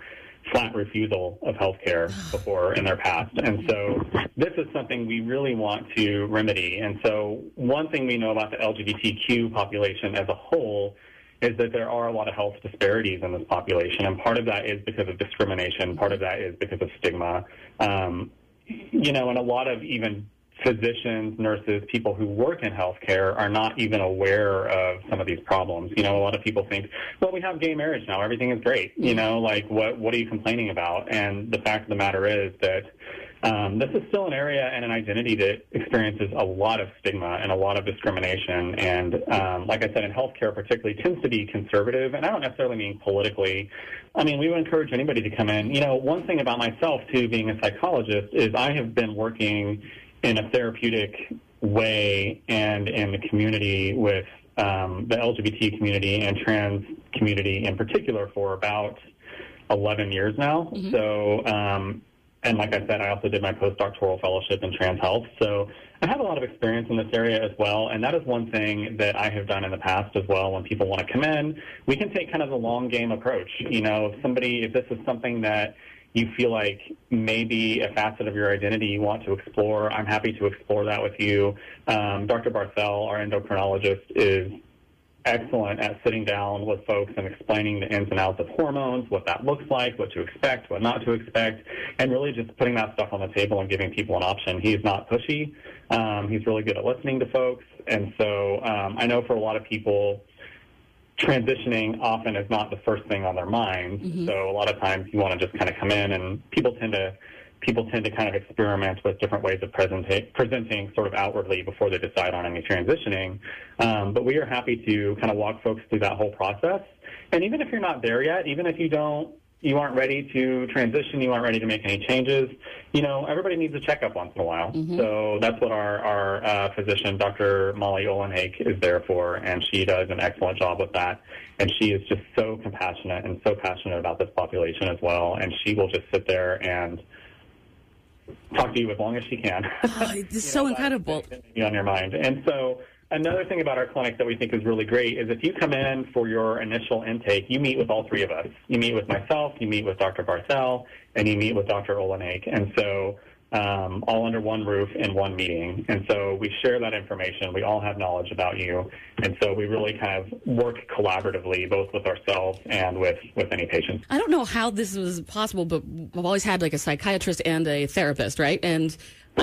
flat refusal of healthcare before in their past. And so this is something we really want to remedy. And so one thing we know about the LGBTQ population as a whole is that there are a lot of health disparities in this population. And part of that is because of discrimination. Part of that is because of stigma. Um, you know, and a lot of even physicians, nurses, people who work in healthcare are not even aware of some of these problems. You know, a lot of people think, well, we have gay marriage now, everything is great. You know, like what what are you complaining about? And the fact of the matter is that um, this is still an area and an identity that experiences a lot of stigma and a lot of discrimination. And um, like I said, in healthcare particularly, tends to be conservative. And I don't necessarily mean politically. I mean, we would encourage anybody to come in. You know, one thing about myself, too, being a psychologist, is I have been working in a therapeutic way and in the community with um, the LGBT community and trans community in particular for about 11 years now. So, um, and like I said, I also did my postdoctoral fellowship in trans health. So I have a lot of experience in this area as well. And that is one thing that I have done in the past as well. When people want to come in, we can take kind of the long game approach. You know, if somebody, if this is something that you feel like maybe a facet of your identity you want to explore, I'm happy to explore that with you. Um, Dr. Barthel, our endocrinologist, is excellent at sitting down with folks and explaining the ins and outs of hormones, what that looks like, what to expect, what not to expect, and really just putting that stuff on the table and giving people an option. He's not pushy. Um, he's really good at listening to folks. And so um, I know for a lot of people, transitioning often is not the first thing on their minds. So a lot of times you want to just kind of come in and people tend to people tend to kind of experiment with different ways of presenta- presenting sort of outwardly before they decide on any transitioning. Um, but we are happy to kind of walk folks through that whole process. And even if you're not there yet, even if you don't you aren't ready to transition, you aren't ready to make any changes, you know, everybody needs a checkup once in a while. So that's what our, our uh, physician, Dr. Molly Olenhake, is there for, and she does an excellent job with that. And she is just so compassionate and so passionate about this population as well. And she will just sit there and talk to you as long as she can. Oh, it's so incredible. be on your mind. And so another thing about our clinic that we think is really great is if you come in for your initial intake, you meet with all three of us. You meet with myself, you meet with Dr. Barthel, and you meet with Dr. Olenhake. And so um, all under one roof in one meeting. And so we share that information. We all have knowledge about you. And so we really kind of work collaboratively, both with ourselves and with, with any patients. I don't know how this was possible, but I've always had like a psychiatrist and a therapist, right? And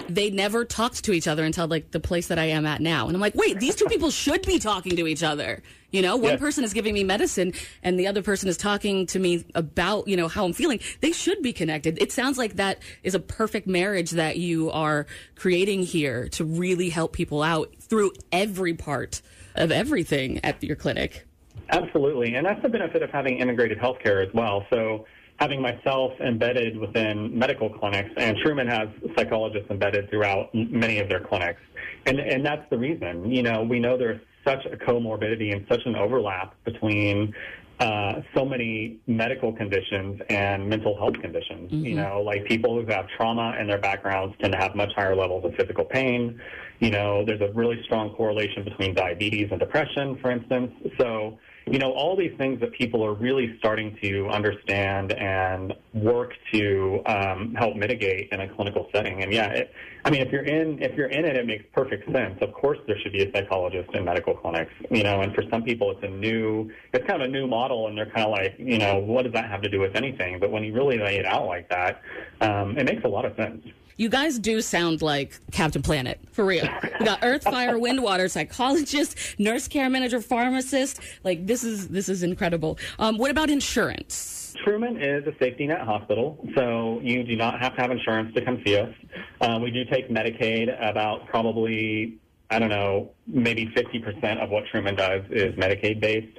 they never talked to each other until like the place that I am at now. And I'm like, wait, these two people should be talking to each other. You know, one Yes. person is giving me medicine and the other person is talking to me about, you know, how I'm feeling. They should be connected. It sounds like that is a perfect marriage that you are creating here to really help people out through every part of everything at your clinic. Absolutely, and that's the benefit of having integrated healthcare as well. So having myself embedded within medical clinics, and Truman has psychologists embedded throughout many of their clinics, and and that's the reason. You know, we know there's such a comorbidity and such an overlap between uh, so many medical conditions and mental health conditions. You know, like people who have trauma in their backgrounds tend to have much higher levels of physical pain. You know, there's a really strong correlation between diabetes and depression, for instance. So, you know, all these things that people are really starting to understand and work to um, help mitigate in a clinical setting. And yeah, it, I mean, if you're in if you're in it, it makes perfect sense. Of course, there should be a psychologist in medical clinics. You know, and for some people, it's a new it's kind of a new model, and they're kind of like, you know, what does that have to do with anything? But when you really lay it out like that, um, it makes a lot of sense. You guys do sound like Captain Planet, for real. We got Earth, Fire, Wind, Water psychologist, nurse care manager, pharmacist. Like this is this is incredible. Um, what about insurance? Truman is a safety net hospital, so you do not have to have insurance to come see us. Um, we do take Medicaid. About probably, I don't know, maybe 50% of what Truman does is Medicaid based.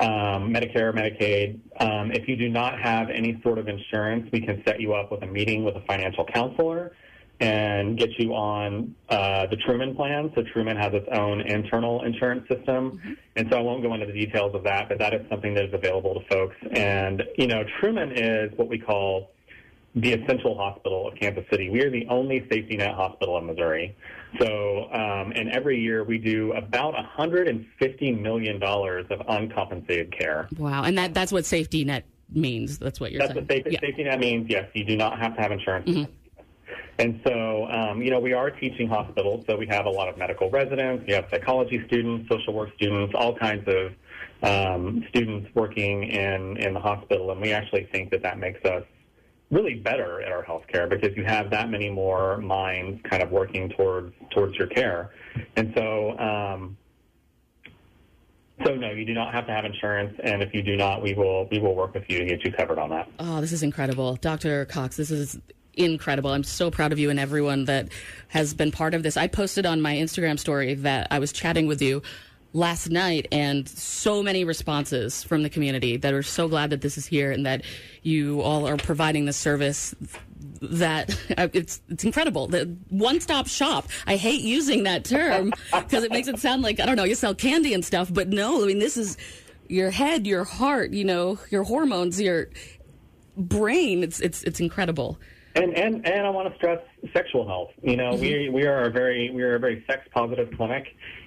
Um, Medicare, Medicaid. Um, if you do not have any sort of insurance, we can set you up with a meeting with a financial counselor and get you on uh, the Truman plan. So Truman has its own internal insurance system, and so I won't go into the details of that, but that is something that is available to folks. And you know, Truman is what we call the essential hospital of Kansas City. We are the only safety net hospital in Missouri. So, um, and every year we do about 150 million dollars of uncompensated care. Wow, and that that's what safety net means. That's what you're That's saying. That's what safety, safety net means. Yes, you do not have to have insurance. And so, um, you know, we are teaching hospitals, so we have a lot of medical residents, we have psychology students, social work students, all kinds of um, students working in, in the hospital, and we actually think that that makes us really better at our healthcare because you have that many more minds kind of working towards towards your care. And so, um, so no, you do not have to have insurance, and if you do not, we will we will work with you to get you covered on that. Oh, this is incredible. Dr. Cox, this is incredible. I'm so proud of you and everyone that has been part of this. I posted on my Instagram story that I was chatting with you last night and so many responses from the community that are so glad that this is here and that you all are providing the service that uh, it's it's incredible. The one-stop shop. I hate using that term because it makes it sound like I don't know, you sell candy and stuff, but no, I mean this is your head, your heart, you know, your hormones, your brain. It's it's it's incredible. And and and I want to stress sexual health. You know, we mm-hmm. we are a very we are a very sex positive clinic,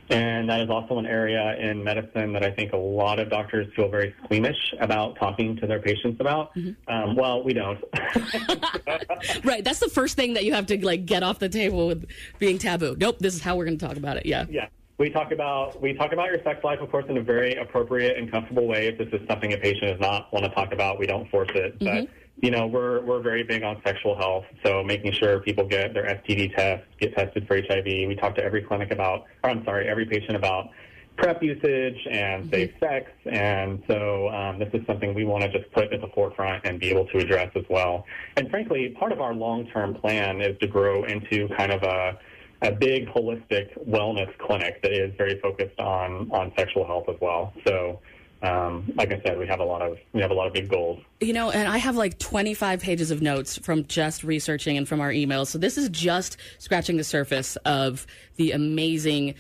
and that is also an area in medicine that I think a lot of doctors feel very squeamish about talking to their patients about. Mm-hmm. Um, well, we don't. right. That's the first thing that you have to like get off the table with being taboo. Nope. This is how we're going to talk about it. Yeah. Yeah. We talk about we talk about your sex life, of course, in a very appropriate and comfortable way. If this is something a patient does not want to talk about, we don't force it. But mm-hmm. You know, we're we're very big on sexual health, so making sure people get their STD test, get tested for HIV. We talk to every clinic about, or I'm sorry, every patient about PrEP usage and safe sex, and so um, this is something we want to just put at the forefront and be able to address as well. And frankly, part of our long-term plan is to grow into kind of a a big holistic wellness clinic that is very focused on on sexual health as well. So, um, like I said, we have a lot of we have a lot of big goals. You know, and I have like 25 pages of notes from just researching and from our emails. So this is just scratching the surface of the amazing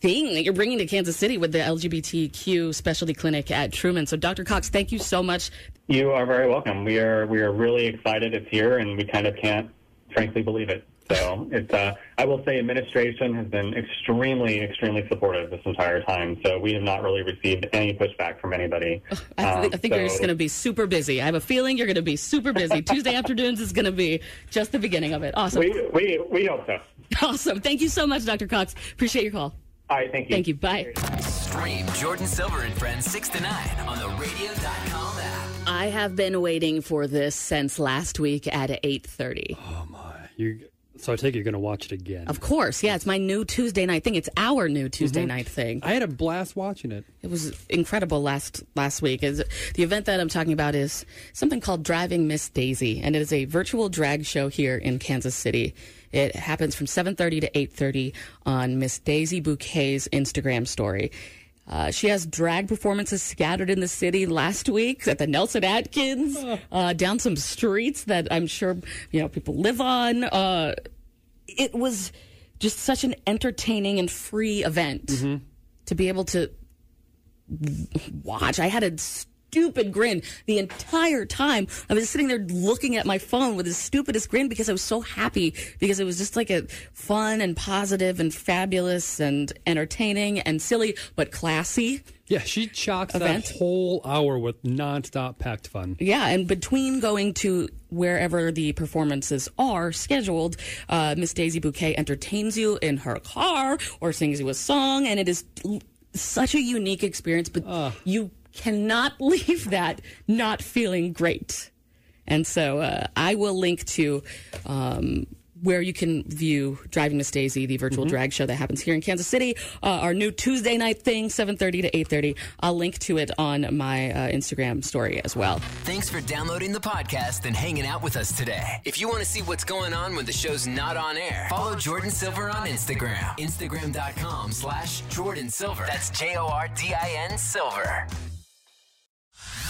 thing that you're bringing to Kansas City with the LGBTQ specialty clinic at Truman. So Dr. Cox, thank you so much. You are very welcome. We are we are really excited it's here, and we kind of can't frankly believe it. So it's uh, I will say administration has been extremely extremely supportive this entire time. So we have not really received any pushback from anybody. I, th- Um, I think you're just going to be super busy. I have a feeling you're going to be super busy. Tuesday afternoons is going to be just the beginning of it. Awesome. We, we, we hope so. Awesome. Thank you so much, Dr. Cox. Appreciate your call. All right, thank you. Thank you. Bye. Stream Jordin Silver and Friends 6 to 9 on the radio.com app. I have been waiting for this since last week at 8:30. Oh, my. You, so I take it you're going to watch it again. Of course, yeah, it's my new Tuesday night thing. It's our new Tuesday Mhm. night thing. I had a blast watching it. It was incredible last last week. Is the event that I'm talking about is something called Driving Miss Daisy, and it is a virtual drag show here in Kansas City. It happens from 7:30 to 8:30 on Miss Daisy Bouquet's Instagram story. Uh, she has drag performances scattered in the city last week at the Nelson Atkins, uh, down some streets that I'm sure you know people live on. Uh, it was just such an entertaining and free event mm-hmm. to be able to watch. I had a stupid grin the entire time. I was sitting there looking at my phone with the stupidest grin because I was so happy because it was just like a fun and positive and fabulous and entertaining and silly but classy. Yeah, she chocks Event. that whole hour with nonstop packed fun. Yeah, and between going to wherever the performances are scheduled, uh, Miss Daisy Bouquet entertains you in her car or sings you a song, and it is such a unique experience. But you cannot leave that not feeling great. And so uh, I will link to um, where you can view Driving Miss Daisy, the virtual drag show that happens here in Kansas City. Uh, our new Tuesday night thing, 7.30 to 8.30. I'll link to it on my uh, Instagram story as well. Thanks for downloading the podcast and hanging out with us today. If you want to see what's going on when the show's not on air, follow Jordin Silver on Instagram. Instagram.com slash Jordin Silver. That's J O R D I N Silver.